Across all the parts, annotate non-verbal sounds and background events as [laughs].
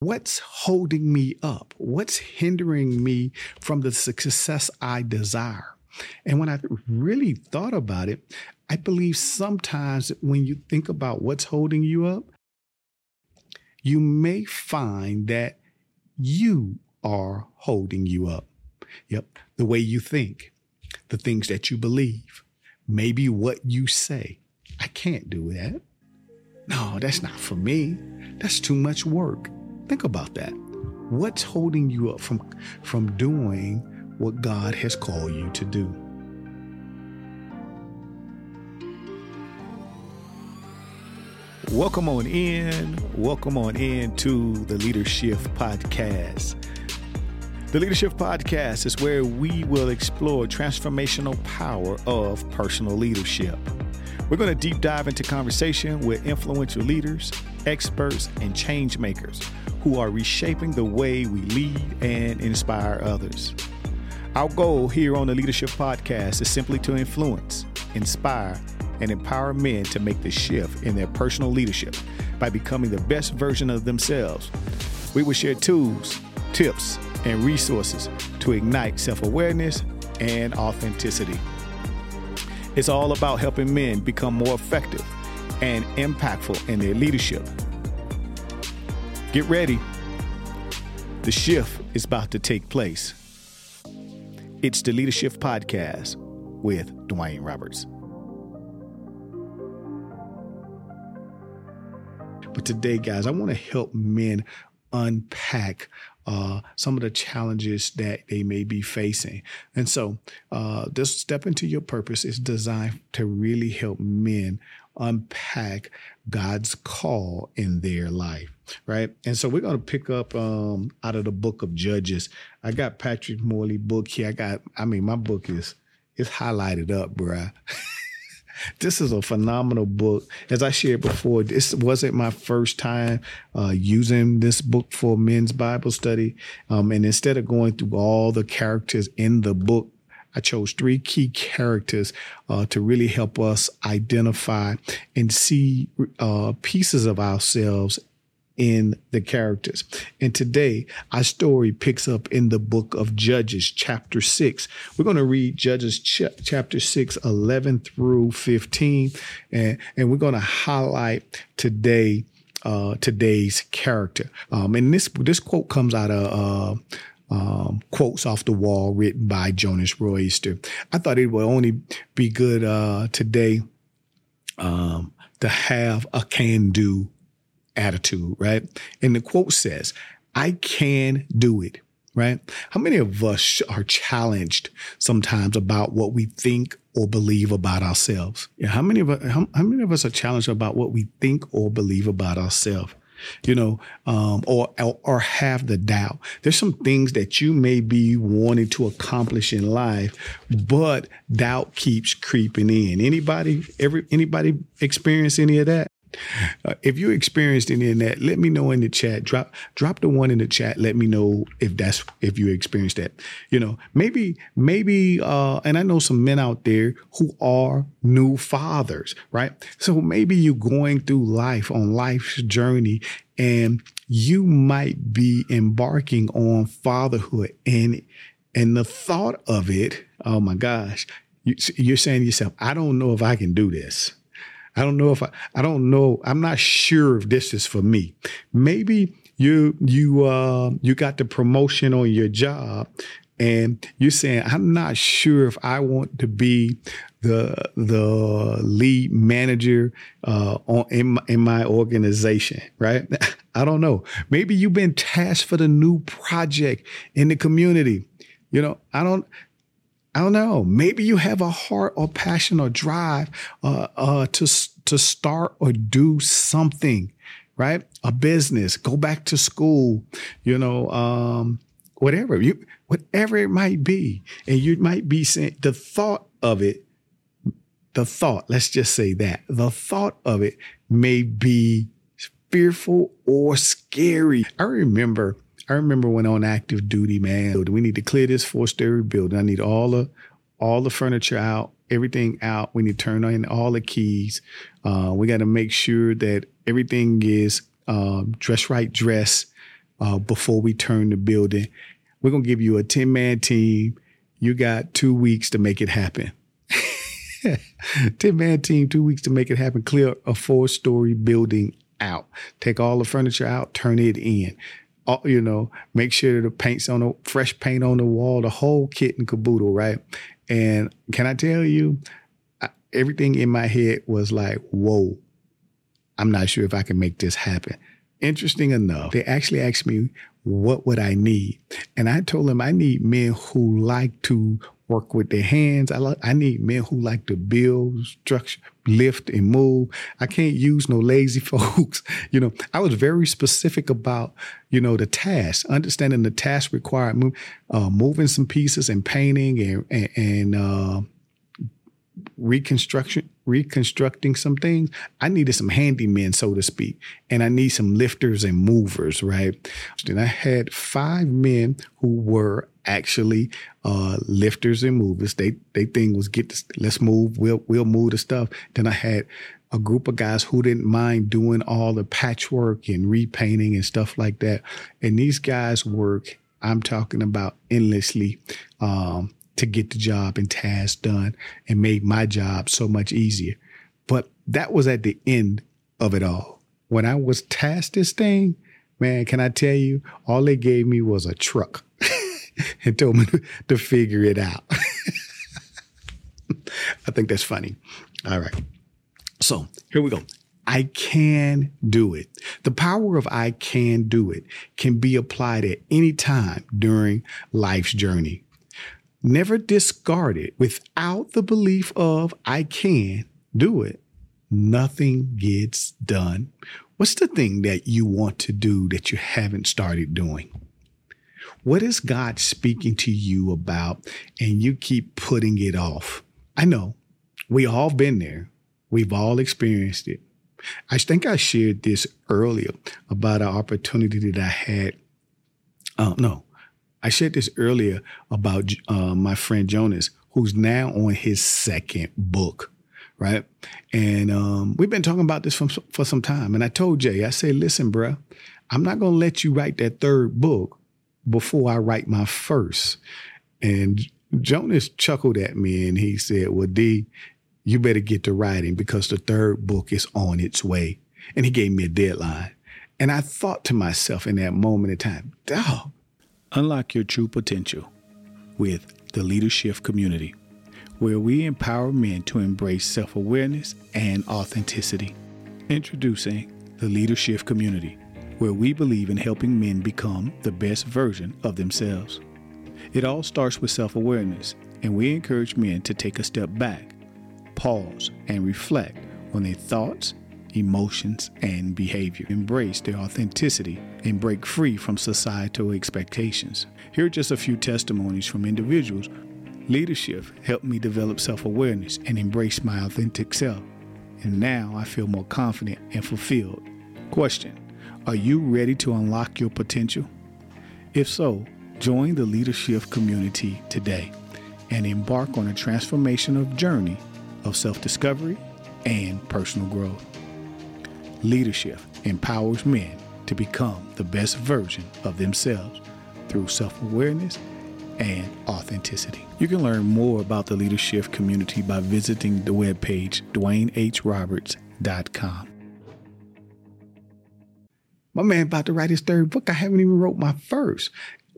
what's holding me up? What's hindering me from the success I desire? And when I really thought about it, I believe sometimes when you think about what's holding you up, you may find that you are holding you up. Yep, the way you think, the things that you believe, maybe what you say. I can't do that. No, that's not for me. That's too much work. Think about that. What's holding you up from, from doing what God has called you to do? Welcome on in. Welcome on in to the Leadership Podcast. The Leadership Podcast is where we will explore transformational power of personal leadership. We're going to deep dive into conversation with influential leaders, experts, and change makers who are reshaping the way we lead and inspire others. Our goal here on the Leadership Podcast is simply to influence, inspire, and empower men to make the shift in their personal leadership by becoming the best version of themselves. We will share tools, tips, and resources to ignite self awareness and authenticity. It's all about helping men become more effective and impactful in their leadership. Get ready. The shift is about to take place. It's the Leadership Podcast with Dwayne Roberts. But today, guys, I want to help men unpack uh, some of the challenges that they may be facing. And so, uh, this step into your purpose is designed to really help men unpack God's call in their life, right? And so we're going to pick up um, out of the book of Judges. I got Patrick Morley book here. I got, I mean, my book is it's highlighted up, bruh. [laughs] this is a phenomenal book. As I shared before, this wasn't my first time uh, using this book for men's Bible study. Um, and instead of going through all the characters in the book, I chose three key characters uh, to really help us identify and see uh, pieces of ourselves in the characters. And today, our story picks up in the book of Judges, chapter 6. We're going to read Judges ch- chapter 6, 11 through 15. And, and we're going to highlight today. Uh, today's character, um, and this this quote comes out of uh, um, quotes off the wall written by Jonas Royster. I thought it would only be good uh, today um, to have a can do attitude, right? And the quote says, I can do it, right? How many of us are challenged sometimes about what we think or believe about ourselves? Yeah, how many of us, how, how many of us are challenged about what we think or believe about ourselves? You know, um, or, or have the doubt. There's some things that you may be wanting to accomplish in life, but doubt keeps creeping in. Anybody, every anybody experience any of that? Uh, if you experienced any of that, let me know in the chat. Drop drop the one in the chat. Let me know if that's if you experienced that. You know, maybe maybe uh and I know some men out there who are new fathers, right? So maybe you're going through life on life's journey and you might be embarking on fatherhood and and the thought of it, oh my gosh, you, you're saying to yourself, I don't know if I can do this I don't know if I, I don't know. I'm not sure if this is for me. Maybe you, you, uh, you got the promotion on your job and you're saying, I'm not sure if I want to be the, the lead manager, uh, on, in my, in my organization, right? [laughs] I don't know. Maybe you've been tasked for the new project in the community. You know, I don't, I don't know. Maybe you have a heart or passion or drive uh, uh, to to start or do something, right? A business, go back to school, you know, um, whatever you, whatever it might be, and you might be saying the thought of it. The thought, let's just say that the thought of it may be fearful or scary. I remember I remember when on active duty, man, we need to clear this four story building. I need all the all the furniture out, everything out. We need to turn on all the keys. Uh, we got to make sure that everything is um, dress right dress. uh, before we turn the building. We're to give you a 10 man team. You got two weeks to make it happen. [laughs] 10 man team, two weeks to make it happen. Clear a four story building out. Take all the furniture out, turn it in. All, you know, make sure the paint's on the fresh paint on the wall, the whole kit and caboodle, right? And can I tell you, everything in my head was like, whoa, I'm not sure if I can make this happen. Interesting enough, they actually asked me, what would I need? And I told them I need men who like to work with their hands. I like, I need men who like to build, structure, lift and move. I can't use no lazy [laughs] folks. you know, I was very specific about, you know, the task, understanding the task required, uh, moving some pieces and painting and, and, and uh, reconstruction reconstructing some things i needed some handymen so to speak and i need some lifters and movers right then i had five men who were actually uh, lifters and movers they they thing was get this let's move we'll we'll move the stuff then i had a group of guys who didn't mind doing all the patchwork and repainting and stuff like that and these guys work i'm talking about endlessly um, to get the job and task done and made my job so much easier. But that was at the end of it all. When I was tasked this thing, man, can I tell you, all they gave me was a truck [laughs] [laughs] and told me to, figure it out. [laughs] I think that's funny. All right. So here we go. I can do it. The power of I can do it can be applied at any time during life's journey never discard it without the belief of I can do it, nothing gets done. What's the thing that you want to do that you haven't started doing? What is God speaking to you about and you keep putting it off? I know we all been there. We've all experienced it. I think I shared this earlier about an opportunity that I had. Um, no, I shared this earlier about uh, my friend Jonas, who's now on his second book, right? And um, we've been talking about this for, for some time. And I told Jay, I said, listen, bro, I'm not going to let you write that third book before I write my first. And Jonas chuckled at me and he said, well, D, you better get to writing because the third book is on its way. And he gave me a deadline. And I thought to myself in that moment of time, dog, Unlock your true potential with the Leadership Community, where we empower men to embrace self awareness and authenticity. Introducing the Leadership Community, where we believe in helping men become the best version of themselves. It all starts with self awareness, and we encourage men to take a step back, pause, and reflect on their thoughts, emotions, and behavior. Embrace their authenticity and break free from societal expectations. Here are just a few testimonies from individuals. Leadership helped me develop self awareness and embrace my authentic self. And now I feel more confident and fulfilled. Question Are you ready to unlock your potential? If so, join the leadership community today and embark on a transformational journey of self discovery and personal growth. Leadership empowers men to become the best version of themselves through self awareness and authenticity. You can learn more about the leadership community by visiting the webpage dwaynehroberts.com. My man about to write his third book. I haven't even wrote my first.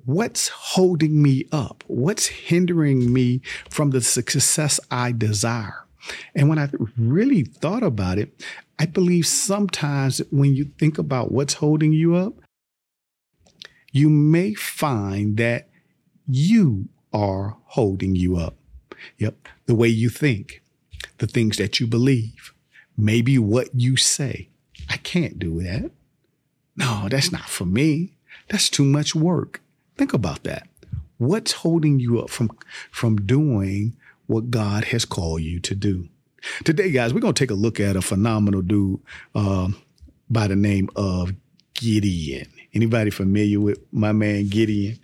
What's holding me up? What's hindering me from the success I desire? And when I really thought about it, I believe sometimes when you think about what's holding you up, you may find that you are holding you up. Yep. The way you think, the things that you believe, maybe what you say. I can't do that. No, that's not for me. That's too much work. Think about that. What's holding you up from, from doing what God has called you to do? Today, guys, we're going to take a look at a phenomenal dude uh, by the name of Gideon. Anybody familiar with my man Gideon?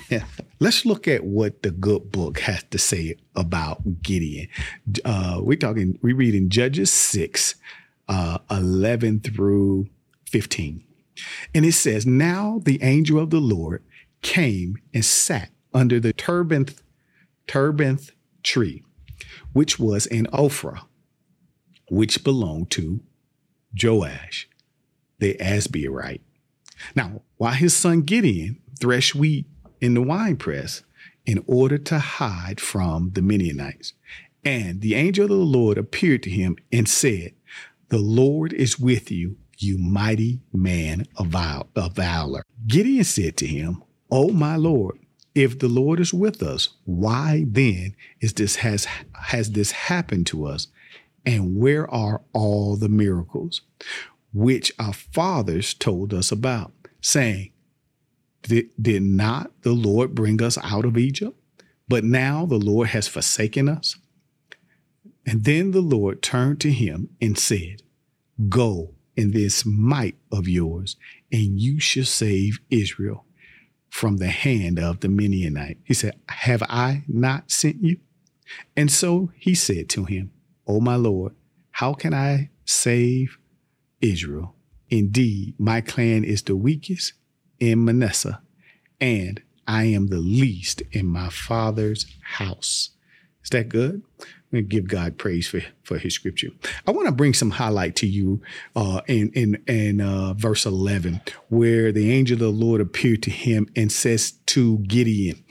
[laughs] Let's look at what the good book has to say about Gideon. Uh, we're talking, we read in Judges 6, uh, 11 through 15. And it says, Now the angel of the Lord came and sat under the terebinth, terebinth tree, which was in Ophrah, which belonged to Joash, the Abiezrite. Now, while his son Gideon threshed wheat in the winepress in order to hide from the Midianites, and the angel of the Lord appeared to him and said, The Lord is with you, you mighty man of, valor. Gideon said to him, O my Lord, if the Lord is with us, why then is this has has this happened to us? And where are all the miracles which our fathers told us about, saying, did, did not the Lord bring us out of Egypt? But now the Lord has forsaken us. And then the Lord turned to him and said, Go in this might of yours, and you shall save Israel from the hand of the Midianite. He said, Have I not sent you? And so he said to him, O my Lord, how can I save Israel? Indeed, my clan is the weakest in Manasseh, and I am the least in my father's house. Is that good? and give God praise for, for his scripture. I want to bring some highlight to you uh, in in, in uh, verse 11, where the angel of the Lord appeared to him and says to Gideon,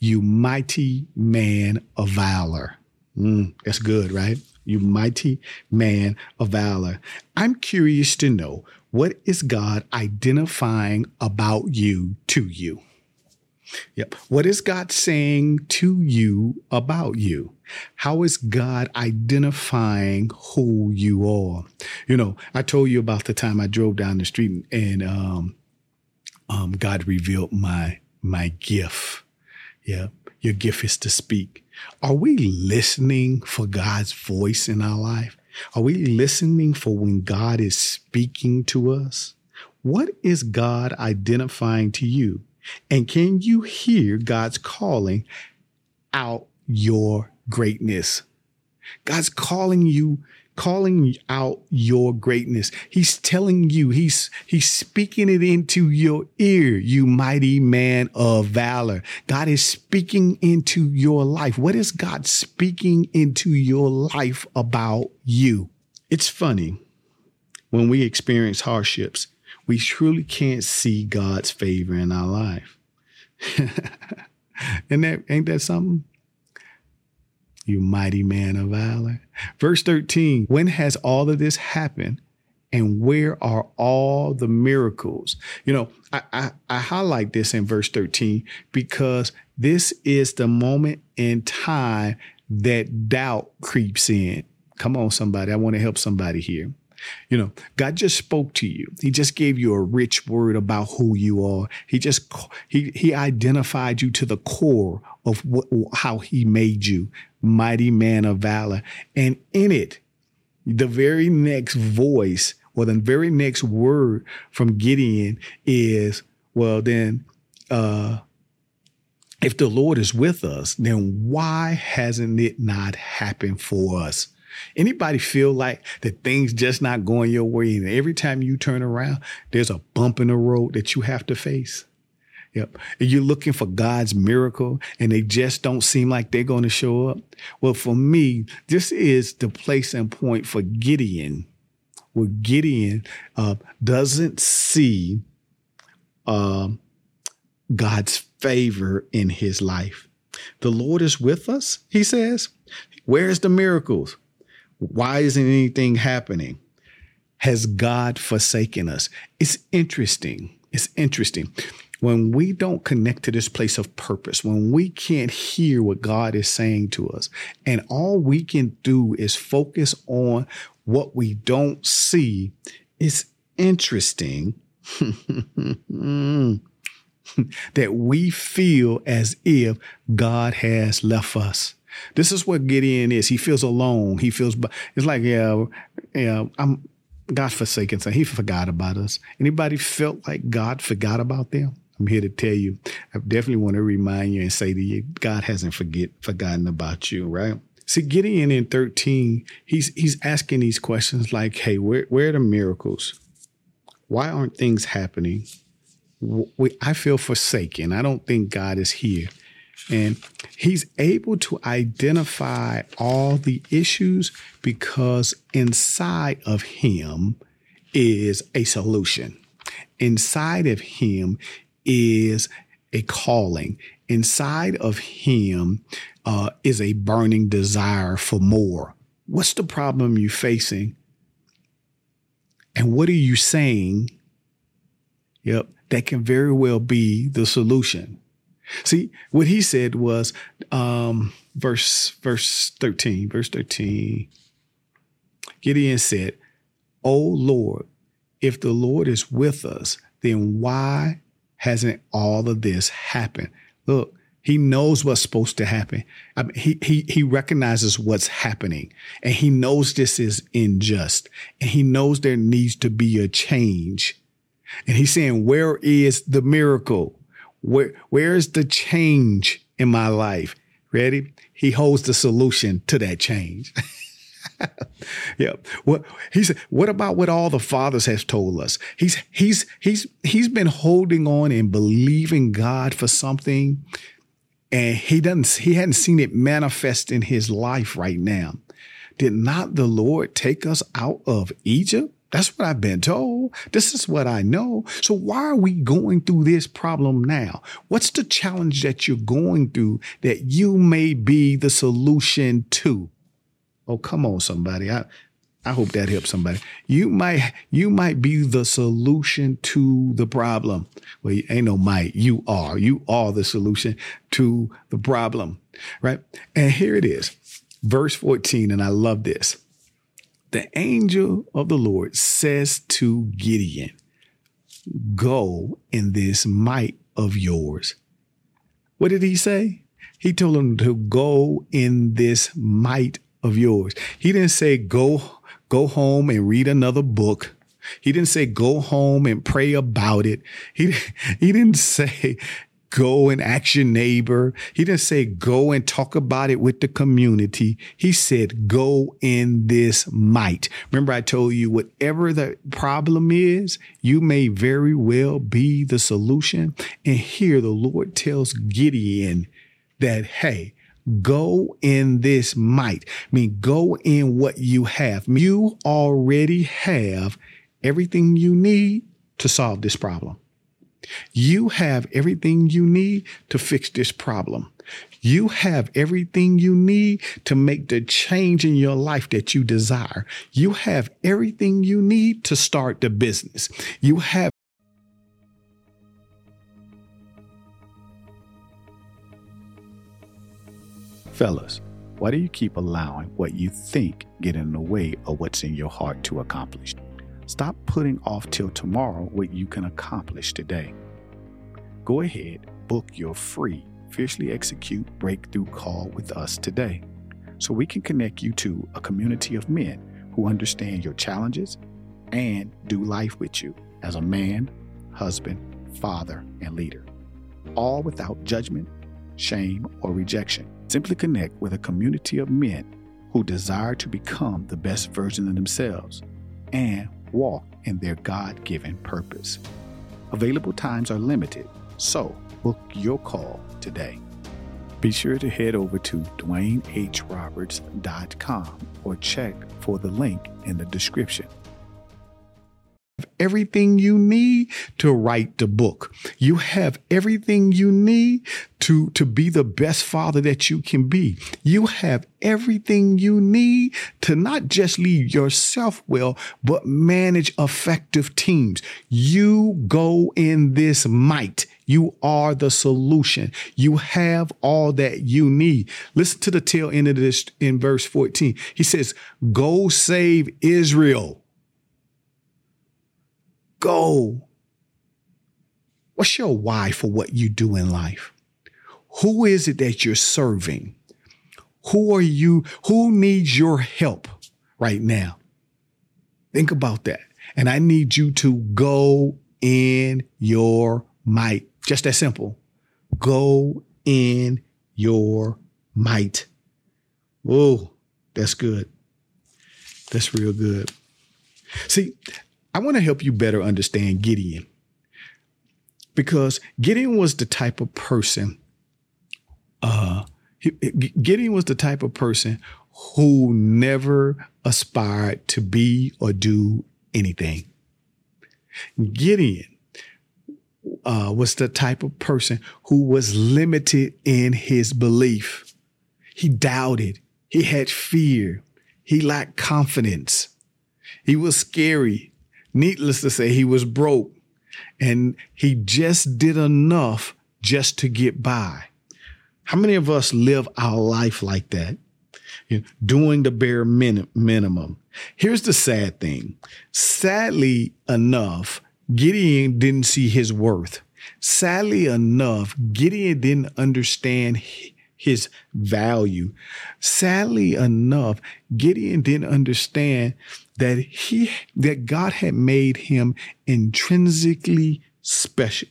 You mighty man of valor. Mm, that's good, right? You mighty man of valor. I'm curious to know what is God identifying about you to you? Yep. What is God saying to you about you? How is God identifying who you are? You know, I told you about the time I drove down the street and um, um, God revealed my my gift. Yeah, your gift is to speak. Are we listening for God's voice in our life? Are we listening for when God is speaking to us? What is God identifying to you? And can you hear God's calling out your greatness? God's calling you calling out your greatness. He's telling you, he's, he's speaking it into your ear, you mighty man of valor. God is speaking into your life. What is God speaking into your life about you? It's funny when we experience hardships we truly can't see God's favor in our life. [laughs] and that ain't that something? You mighty man of valor. Verse 13, when has all of this happened? And where are all the miracles? You know, I, I, I highlight this in verse 13 because this is the moment in time that doubt creeps in. Come on, somebody. I want to help somebody here. You know, God just spoke to you. He just gave you a rich word about who you are. He just he he identified you to the core of what, how he made you, mighty man of valor. And in it, the very next voice or the very next word from Gideon is, well, then uh if the Lord is with us, then why hasn't it not happened for us? Anybody feel like that things just not going your way and every time you turn around, there's a bump in the road that you have to face? Yep. And you're looking for God's miracle and they just don't seem like they're going to show up. Well, for me, this is the place and point for Gideon, where Gideon uh, doesn't see uh, God's favor in his life. The Lord is with us, he says. Where's the miracles? Why isn't anything happening? Has God forsaken us? It's interesting. It's interesting. When we don't connect to this place of purpose, when we can't hear what God is saying to us, and all we can do is focus on what we don't see, it's interesting [laughs] that we feel as if God has left us. This is what Gideon is. He feels alone. He feels it's like yeah, yeah. I'm God forsaken. So he forgot about us. Anybody felt like God forgot about them? I'm here to tell you. I definitely want to remind you and say to you, God hasn't forget forgotten about you, right? See, Gideon in 13, he's he's asking these questions like, hey, where where are the miracles? Why aren't things happening? We, I feel forsaken. I don't think God is here. And he's able to identify all the issues because inside of him is a solution. Inside of him is a calling. Inside of him uh, is a burning desire for more. What's the problem you're facing? And what are you saying? Yep, that can very well be the solution. See, what he said was um, verse verse 13, verse 13. Gideon said, "O Lord, if the Lord is with us, then why hasn't all of this happened?" Look, he knows what's supposed to happen. I mean, he he he recognizes what's happening, and he knows this is unjust, and he knows there needs to be a change. And he's saying, "Where is the miracle?" Where where is the change in my life? Ready? He holds the solution to that change. [laughs] yeah. What he said, what about what all the fathers has told us? He's he's he's he's been holding on and believing God for something, and he doesn't he hadn't seen it manifest in his life right now. Did not the Lord take us out of Egypt? That's what I've been told. This is what I know. So why are we going through this problem now? What's the challenge that you're going through that you may be the solution to? Oh, come on, somebody. I, I hope that helps somebody. You might, you might be the solution to the problem. Well, you ain't no might. You are. You are the solution to the problem, right? And here it is, verse 14. And I love this the angel of the Lord says to Gideon, Go in this might of yours. What did he say? He told him to go in this might of yours. He didn't say go go home and read another book. He didn't say go home and pray about it. He [laughs] he didn't say go and ask your neighbor. He didn't say go and talk about it with the community. He said go in this might. Remember, I told you whatever the problem is, you may very well be the solution. And here the Lord tells Gideon that, hey, go in this might. I mean, go in what you have. You already have everything you need to solve this problem. You have everything you need to fix this problem. You have everything you need to make the change in your life that you desire. You have everything you need to start the business. You have Fellas, why do you keep allowing what you think get in the way of what's in your heart to accomplish? Stop putting off till tomorrow what you can accomplish today. Go ahead, book your free Fiercely Execute Breakthrough call with us today so we can connect you to a community of men who understand your challenges and do life with you as a man, husband, father, and leader, all without judgment, shame, or rejection. Simply connect with a community of men who desire to become the best version of themselves and walk in their God given purpose. Available times are limited, so book your call today. Be sure to head over to DwayneHRoberts.com or check for the link in the description everything you need to write the book. You have everything you need to, to be the best father that you can be. You have everything you need to not just lead yourself well, but manage effective teams. You go in this might. You are the solution. You have all that you need. Listen to the tail end of this in verse 14. He says, go save Israel. Go. What's your why for what you do in life? Who is it that you're serving? Who are you? Who needs your help right now? Think about that. And I need you to go in your might. Just that simple. Go in your might. Whoa, that's good. That's real good. See, I want to help you better understand Gideon because Gideon was the type of person. Uh, Gideon was the type of person who never aspired to be or do anything. Gideon uh, was the type of person who was limited in his belief. He doubted. He had fear. He lacked confidence. He was scary. Needless to say, he was broke and he just did enough just to get by. How many of us live our life like that? You know, doing the bare min- minimum. Here's the sad thing. Sadly enough, Gideon didn't see his worth. Sadly enough, Gideon didn't understand his value. Sadly enough, Gideon didn't understand that he that God had made him intrinsically special.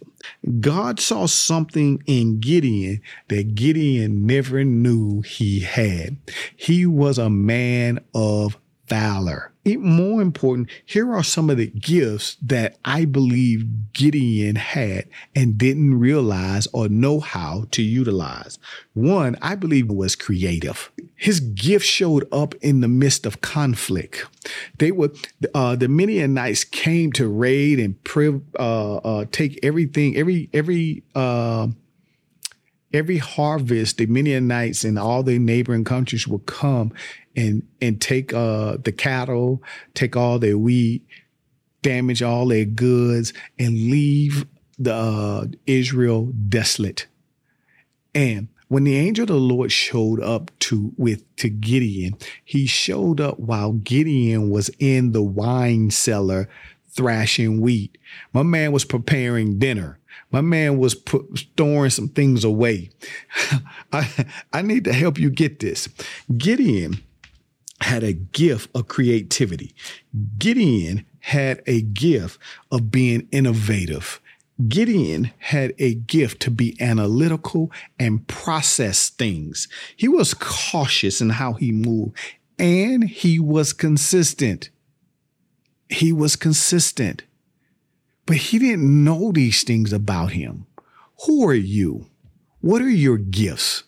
God saw something in Gideon that Gideon never knew he had. He was a man of valor. Even more important, here are some of the gifts that I believe Gideon had and didn't realize or know how to utilize. One, I believe was creative. His gift showed up in the midst of conflict. They were uh, the Midianites came to raid and priv, uh, uh, take everything, every every uh, every harvest, the Midianites and all the neighboring countries would come and and take uh, the cattle, take all their wheat, damage all their goods, and leave the uh, Israel desolate. And when the angel of the Lord showed up to with to Gideon, he showed up while Gideon was in the wine cellar thrashing wheat. My man was preparing dinner. My man was put, storing some things away. [laughs] I, I need to help you get this. Gideon had a gift of creativity. Gideon had a gift of being innovative. Gideon had a gift to be analytical and process things. He was cautious in how he moved and he was consistent. He was consistent. But he didn't know these things about him. Who are you? What are your gifts?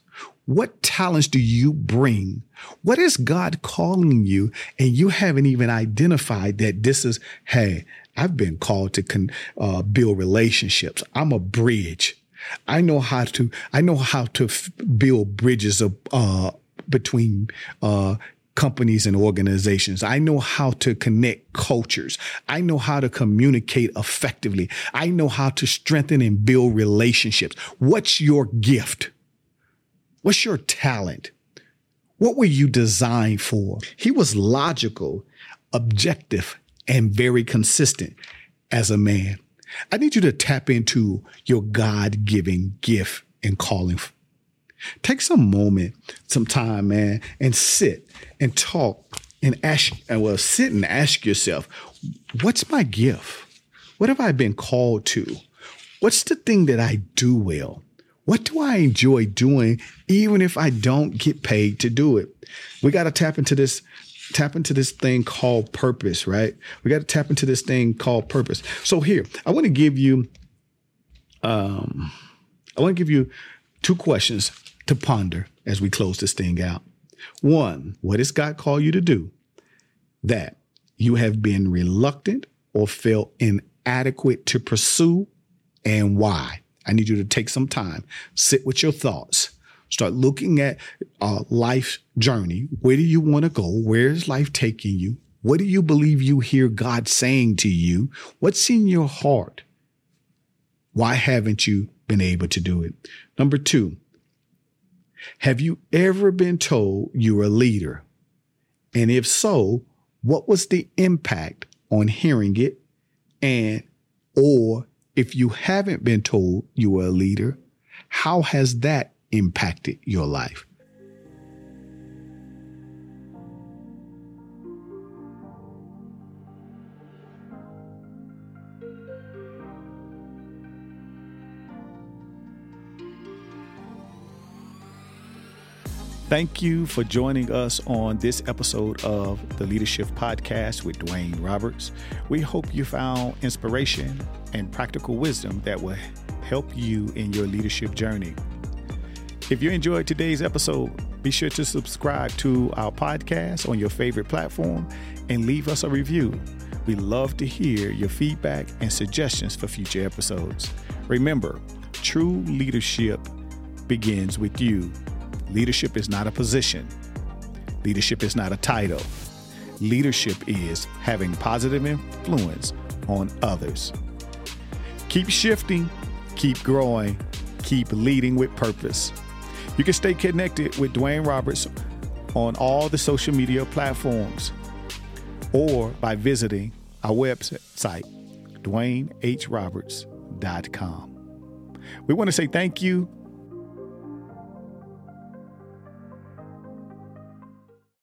What talents do you bring? What is God calling you? And you haven't even identified that this is, hey, I've been called to con, uh, build relationships. I'm a bridge. I know how to, I know how to f- build bridges of, uh, between, uh, companies and organizations. I know how to connect cultures. I know how to communicate effectively. I know how to strengthen and build relationships. What's your gift? What's your talent? What were you designed for? He was logical, objective, and very consistent as a man. I need you to tap into your God given gift and calling Take some moment, some time, man, and sit and talk and ask, well, sit and ask yourself, what's my gift? What have I been called to? What's the thing that I do well? What do I enjoy doing, even if I don't get paid to do it? We got to tap into this, tap into this thing called purpose, right? We got to tap into this thing called purpose. So here, I want to give you, um, I want to give you two questions to ponder as we close this thing out. One, what does God call you to do that you have been reluctant or felt inadequate to pursue and why? I need you to take some time, sit with your thoughts, start looking at uh, life journey. Where do you want to go? Where is life taking you? What do you believe you hear God saying to you? What's in your heart? Why haven't you been able to do it? Number two, have you ever been told you're a leader? And if so, what was the impact on hearing it? And, or if you haven't been told you are a leader, how has that impacted your life? Thank you for joining us on this episode of the Leadership Podcast with Dwayne Roberts. We hope you found inspiration and practical wisdom that will help you in your leadership journey. If you enjoyed today's episode, be sure to subscribe to our podcast on your favorite platform and leave us a review. We love to hear your feedback and suggestions for future episodes. Remember, true leadership begins with you Leadership is not a position, leadership is not a title. Leadership is having positive influence on others. Keep shifting, keep growing, keep leading with purpose. You can stay connected with Dwayne Roberts on all the social media platforms or by visiting our website, DwayneHRoberts.com. We want to say thank you